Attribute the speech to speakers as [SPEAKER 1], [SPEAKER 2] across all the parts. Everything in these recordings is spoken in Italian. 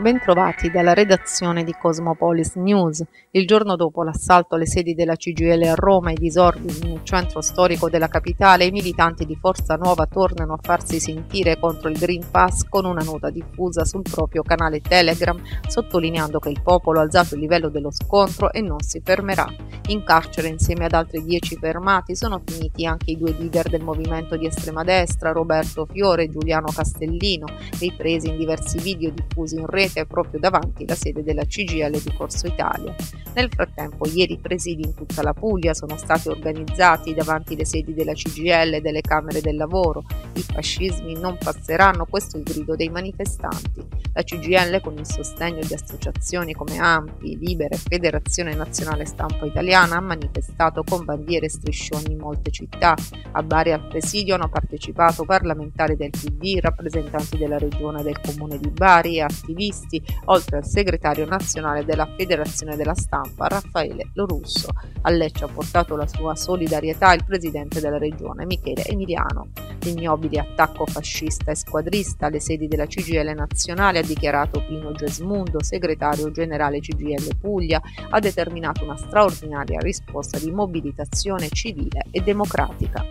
[SPEAKER 1] Bentrovati dalla redazione di Cosmopolis News. Il giorno dopo l'assalto alle sedi della CGL a Roma e i disordini nel centro storico della capitale, i militanti di Forza Nuova tornano a farsi sentire contro il Green Pass con una nota diffusa sul proprio canale Telegram, sottolineando che il popolo ha alzato il livello dello scontro e non si fermerà. In carcere, insieme ad altri dieci fermati, sono finiti anche i due leader del movimento di estrema destra, Roberto Fiore e Giuliano Castellino, ripresi in diversi video diffusi in rete rete proprio davanti la sede della CGL di Corso Italia. Nel frattempo, ieri presidi in tutta la Puglia sono stati organizzati davanti le sedi della CGL e delle Camere del Lavoro. I fascismi non passeranno, questo è il grido dei manifestanti. La CGL, con il sostegno di associazioni come AMPI, Libera e Federazione Nazionale Stampa Italiana, ha manifestato con bandiere e striscioni in molte città. A Bari al presidio hanno partecipato parlamentari del PD, rappresentanti della regione e del comune di Bari e attivisti oltre al segretario nazionale della Federazione della Stampa Raffaele Lorusso. A Lecce ha portato la sua solidarietà il presidente della regione Michele Emiliano. L'ignobile attacco fascista e squadrista alle sedi della CGL nazionale, ha dichiarato Pino Gesmundo, segretario generale CGL Puglia, ha determinato una straordinaria risposta di mobilitazione civile e democratica.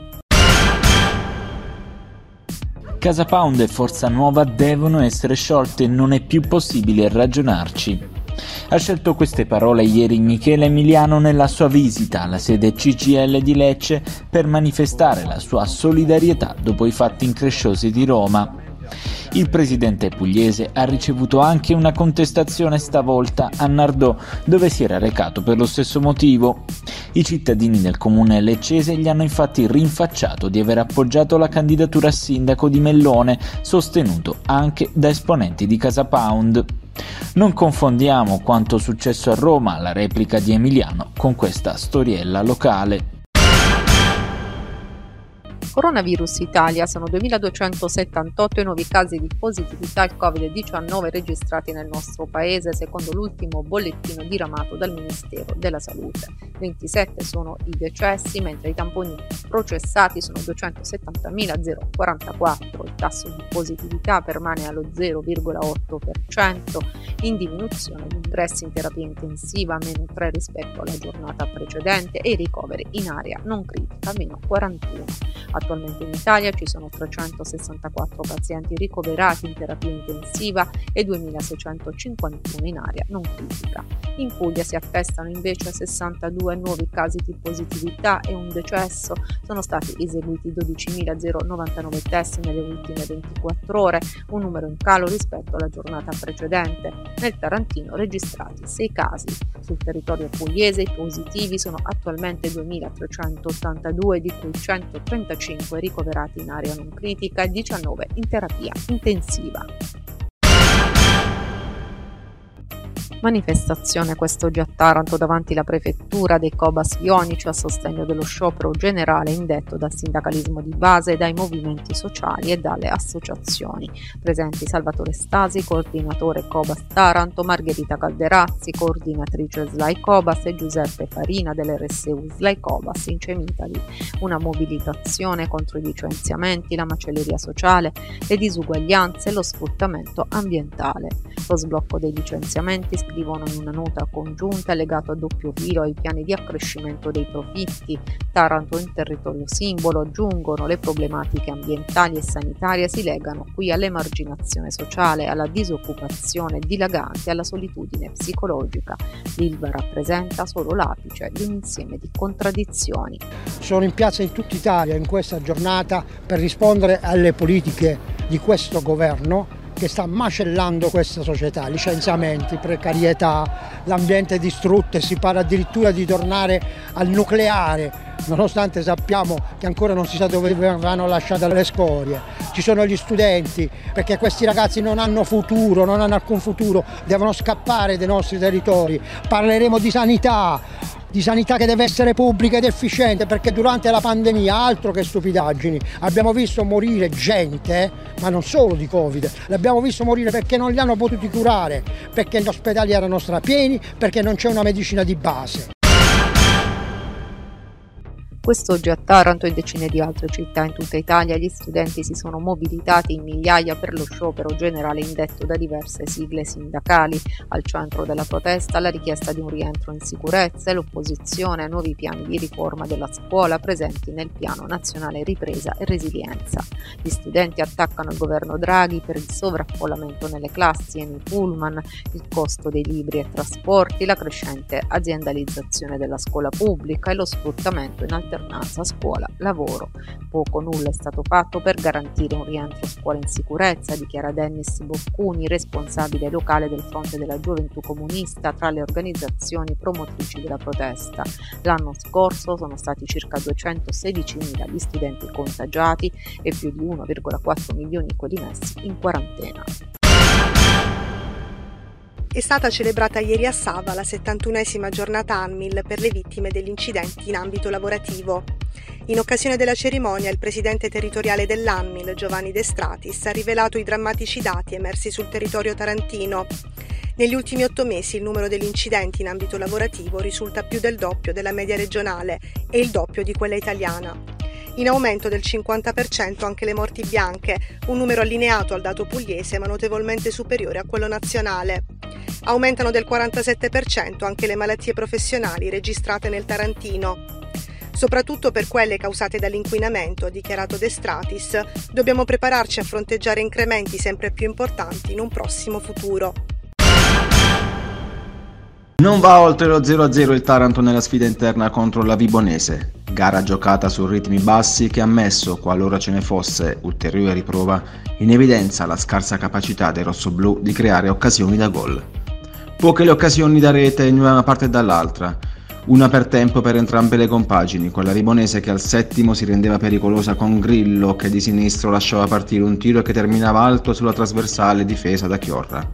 [SPEAKER 2] Casa Pound e Forza Nuova devono essere sciolte, non è più possibile ragionarci. Ha scelto queste parole ieri Michele Emiliano nella sua visita alla sede CGL di Lecce per manifestare la sua solidarietà dopo i fatti incresciosi di Roma. Il presidente pugliese ha ricevuto anche una contestazione stavolta a Nardò, dove si era recato per lo stesso motivo. I cittadini del comune leccese gli hanno infatti rinfacciato di aver appoggiato la candidatura a sindaco di Mellone, sostenuto anche da esponenti di Casa Pound. Non confondiamo quanto successo a Roma, la replica di Emiliano, con questa storiella locale.
[SPEAKER 1] Coronavirus Italia sono 2.278 i nuovi casi di positività al Covid-19 registrati nel nostro paese secondo l'ultimo bollettino diramato dal Ministero della Salute. 27 sono i decessi, mentre i tamponi processati sono 270.044. Il tasso di positività permane allo 0,8%, in diminuzione gli ingressi in terapia intensiva meno 3 rispetto alla giornata precedente e i ricoveri in area non critica meno 41. Attualmente in Italia ci sono 364 pazienti ricoverati in terapia intensiva e 2.651 in area non critica. In Puglia si attestano invece 62 nuovi casi di positività e un decesso. Sono stati eseguiti 12.099 test nelle ultime 24 ore, un numero in calo rispetto alla giornata precedente. Nel Tarantino registrati 6 casi. Sul territorio pugliese i positivi sono attualmente 2.382, di cui 135 5 ricoverati in area non critica e 19 in terapia intensiva. Manifestazione quest'oggi a Taranto davanti alla prefettura dei Cobas Ionici a sostegno dello sciopero generale indetto dal sindacalismo di base, dai movimenti sociali e dalle associazioni. Presenti Salvatore Stasi, coordinatore Cobas Taranto, Margherita Calderazzi, coordinatrice SLAI Cobas e Giuseppe Farina dell'RSU SLAI Cobas in Cemitali. Una mobilitazione contro i licenziamenti, la macelleria sociale, le disuguaglianze e lo sfruttamento ambientale. Lo sblocco dei licenziamenti scrivono in una nota congiunta legato a doppio filo ai piani di accrescimento dei profitti. Taranto in territorio simbolo aggiungono le problematiche ambientali e sanitarie si legano qui all'emarginazione sociale, alla disoccupazione dilagante alla solitudine psicologica. L'ILVA rappresenta solo l'apice di un insieme di contraddizioni.
[SPEAKER 3] Sono in piazza in tutta Italia in questa giornata per rispondere alle politiche di questo governo che sta macellando questa società, licenziamenti, precarietà, l'ambiente distrutto e si parla addirittura di tornare al nucleare, nonostante sappiamo che ancora non si sa dove verranno lasciate le scorie. Ci sono gli studenti, perché questi ragazzi non hanno futuro, non hanno alcun futuro, devono scappare dai nostri territori. Parleremo di sanità, di sanità che deve essere pubblica ed efficiente perché durante la pandemia, altro che stupidaggini, abbiamo visto morire gente, ma non solo di Covid, l'abbiamo visto morire perché non li hanno potuti curare, perché gli ospedali erano strapieni, perché non c'è una medicina di base.
[SPEAKER 1] Quest'oggi a Taranto e decine di altre città in tutta Italia gli studenti si sono mobilitati in migliaia per lo sciopero generale indetto da diverse sigle sindacali. Al centro della protesta la richiesta di un rientro in sicurezza e l'opposizione ai nuovi piani di riforma della scuola presenti nel Piano Nazionale Ripresa e Resilienza. Gli studenti attaccano il governo Draghi per il sovraffollamento nelle classi e nei pullman, il costo dei libri e trasporti, la crescente aziendalizzazione della scuola pubblica e lo sfruttamento in alternanza alternanza scuola-lavoro. Poco nulla è stato fatto per garantire un rientro a scuola in sicurezza, dichiara Dennis Boccuni, responsabile locale del Fronte della Gioventù Comunista tra le organizzazioni promotrici della protesta. L'anno scorso sono stati circa 216.000 gli studenti contagiati e più di 1,4 milioni quelli messi in quarantena.
[SPEAKER 4] È stata celebrata ieri a Sava la 71esima giornata ANMIL per le vittime degli incidenti in ambito lavorativo. In occasione della cerimonia, il presidente territoriale dell'ANMIL, Giovanni De Stratis, ha rivelato i drammatici dati emersi sul territorio tarantino. Negli ultimi otto mesi il numero degli incidenti in ambito lavorativo risulta più del doppio della media regionale e il doppio di quella italiana. In aumento del 50% anche le morti bianche, un numero allineato al dato pugliese ma notevolmente superiore a quello nazionale. Aumentano del 47% anche le malattie professionali registrate nel Tarantino. Soprattutto per quelle causate dall'inquinamento, ha dichiarato De Stratis, dobbiamo prepararci a fronteggiare incrementi sempre più importanti in un prossimo futuro.
[SPEAKER 5] Non va oltre lo 0-0 il Taranto nella sfida interna contro la Vibonese, gara giocata su ritmi bassi che ha messo, qualora ce ne fosse ulteriore riprova, in evidenza la scarsa capacità dei rossoblù di creare occasioni da gol. Poche le occasioni da rete in una parte e dall'altra, una per tempo per entrambe le compagini, con la Ribonese che al settimo si rendeva pericolosa con Grillo che di sinistro lasciava partire un tiro che terminava alto sulla trasversale difesa da Chiorra.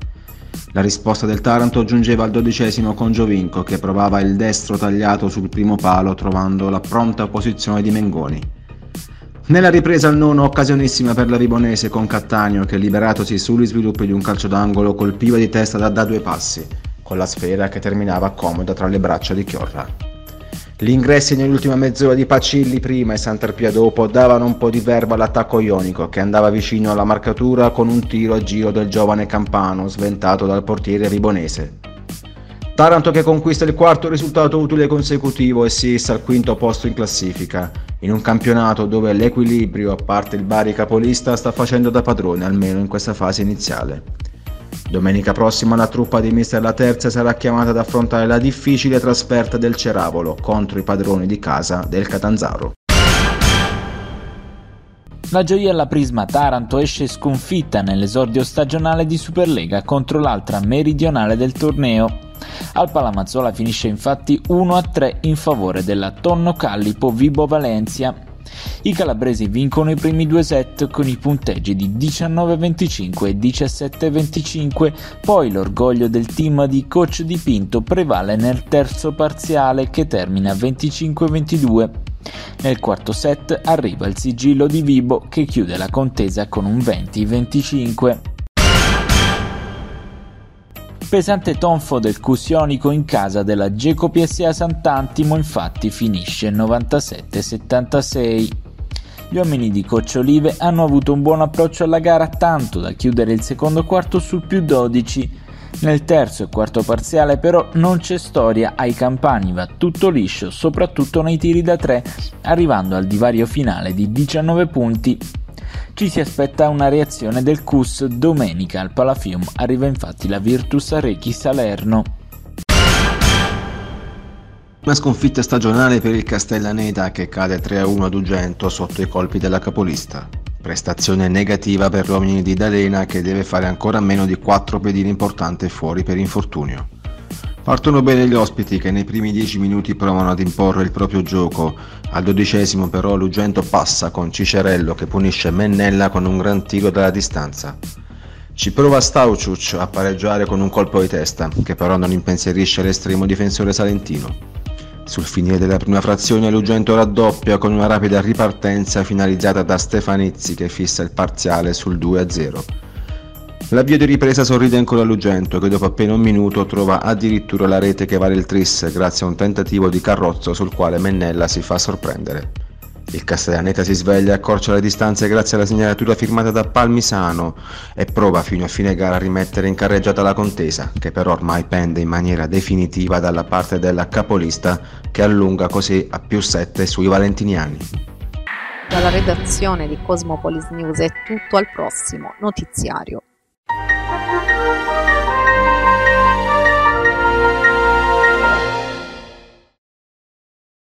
[SPEAKER 5] La risposta del Taranto giungeva al dodicesimo con Giovinco che provava il destro tagliato sul primo palo trovando la pronta posizione di Mengoni. Nella ripresa al nono occasionissima per la Ribonese con Cattaneo che liberatosi sugli sviluppi di un calcio d'angolo colpiva di testa da, da due passi, con la sfera che terminava comoda tra le braccia di Chiorra. Gli ingressi nell'ultima mezz'ora di Pacilli prima e Santerpia dopo davano un po' di verba all'attacco ionico che andava vicino alla marcatura con un tiro a giro del giovane Campano sventato dal portiere ribonese. Taranto che conquista il quarto risultato utile consecutivo e si issa al quinto posto in classifica, in un campionato dove l'equilibrio, a parte il Bari capolista, sta facendo da padrone almeno in questa fase iniziale. Domenica prossima la truppa di Mister La Terza sarà chiamata ad affrontare la difficile trasferta del Ceravolo contro i padroni di casa del Catanzaro.
[SPEAKER 2] La gioiella Prisma Taranto esce sconfitta nell'esordio stagionale di Superlega contro l'altra meridionale del torneo. Al Palamazzola finisce infatti 1-3 in favore della Tonno Callipo Vibo Valencia. I calabresi vincono i primi due set con i punteggi di 19-25 e 17-25, poi l'orgoglio del team di coach Di Pinto prevale nel terzo parziale che termina 25-22. Nel quarto set arriva il sigillo di Vibo che chiude la contesa con un 20-25. Pesante tonfo del Cusionico in casa della Geco PSA Sant'Antimo infatti finisce 97-76. Gli uomini di Cocciolive hanno avuto un buon approccio alla gara tanto da chiudere il secondo quarto sul più 12. Nel terzo e quarto parziale però non c'è storia, ai campani va tutto liscio, soprattutto nei tiri da 3, arrivando al divario finale di 19 punti ci si aspetta una reazione del CUS domenica al Palafium, arriva infatti la Virtus Arechi Salerno.
[SPEAKER 5] Una sconfitta stagionale per il Castellaneta che cade 3-1 ad Ugento sotto i colpi della capolista. Prestazione negativa per l'uomini di D'Alena che deve fare ancora meno di 4 pedine importanti fuori per infortunio. Partono bene gli ospiti che nei primi 10 minuti provano ad imporre il proprio gioco, al dodicesimo però Lugento passa con Cicerello che punisce Mennella con un gran tiro dalla distanza. Ci prova Stauciuc a pareggiare con un colpo di testa, che però non impensierisce l'estremo difensore salentino. Sul finire della prima frazione Lugento raddoppia con una rapida ripartenza finalizzata da Stefanizzi che fissa il parziale sul 2-0. L'avvio di ripresa sorride ancora Lugento che dopo appena un minuto trova addirittura la rete che vale il tris grazie a un tentativo di carrozzo sul quale Mennella si fa sorprendere. Il Castellaneta si sveglia e accorcia le distanze grazie alla segnalatura firmata da Palmisano e prova fino a fine gara a rimettere in carreggiata la contesa, che però ormai pende in maniera definitiva dalla parte della capolista che allunga così a più 7 sui valentiniani.
[SPEAKER 1] Dalla redazione di Cosmopolis News è tutto al prossimo notiziario.